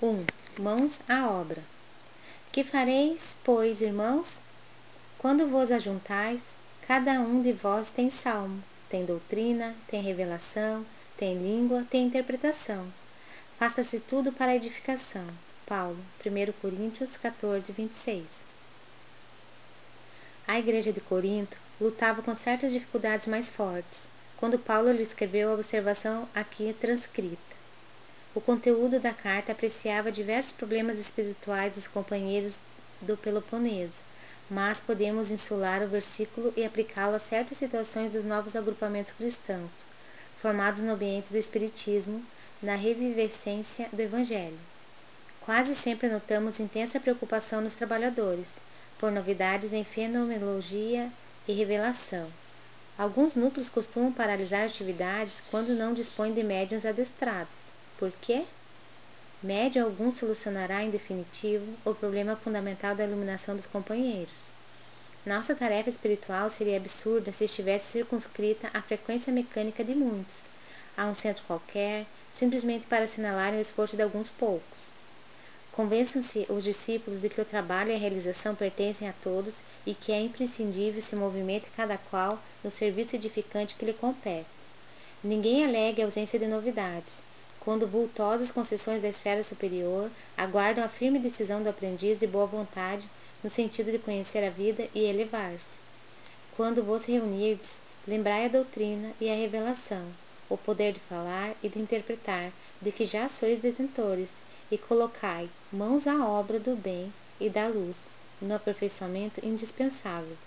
1. Mãos à obra. Que fareis, pois, irmãos? Quando vos ajuntais, cada um de vós tem salmo, tem doutrina, tem revelação, tem língua, tem interpretação. Faça-se tudo para a edificação. Paulo, 1 Coríntios 14, 26. A igreja de Corinto lutava com certas dificuldades mais fortes, quando Paulo lhe escreveu a observação aqui transcrita. O conteúdo da carta apreciava diversos problemas espirituais dos companheiros do Peloponeso, mas podemos insular o versículo e aplicá-lo a certas situações dos novos agrupamentos cristãos, formados no ambiente do Espiritismo, na revivescência do Evangelho. Quase sempre notamos intensa preocupação nos trabalhadores, por novidades em fenomenologia e revelação. Alguns núcleos costumam paralisar atividades quando não dispõem de médiuns adestrados. Por quê? Médio algum solucionará em definitivo o problema fundamental da iluminação dos companheiros. Nossa tarefa espiritual seria absurda se estivesse circunscrita à frequência mecânica de muitos, a um centro qualquer, simplesmente para assinalarem o esforço de alguns poucos. Convençam-se os discípulos de que o trabalho e a realização pertencem a todos e que é imprescindível se movimente cada qual no serviço edificante que lhe compete. Ninguém alegue a ausência de novidades, quando vultosas concessões da esfera superior aguardam a firme decisão do aprendiz de boa vontade no sentido de conhecer a vida e elevar-se. Quando vos reunirdes, lembrai a doutrina e a revelação, o poder de falar e de interpretar, de que já sois detentores, e colocai mãos à obra do bem e da luz, no aperfeiçoamento indispensável.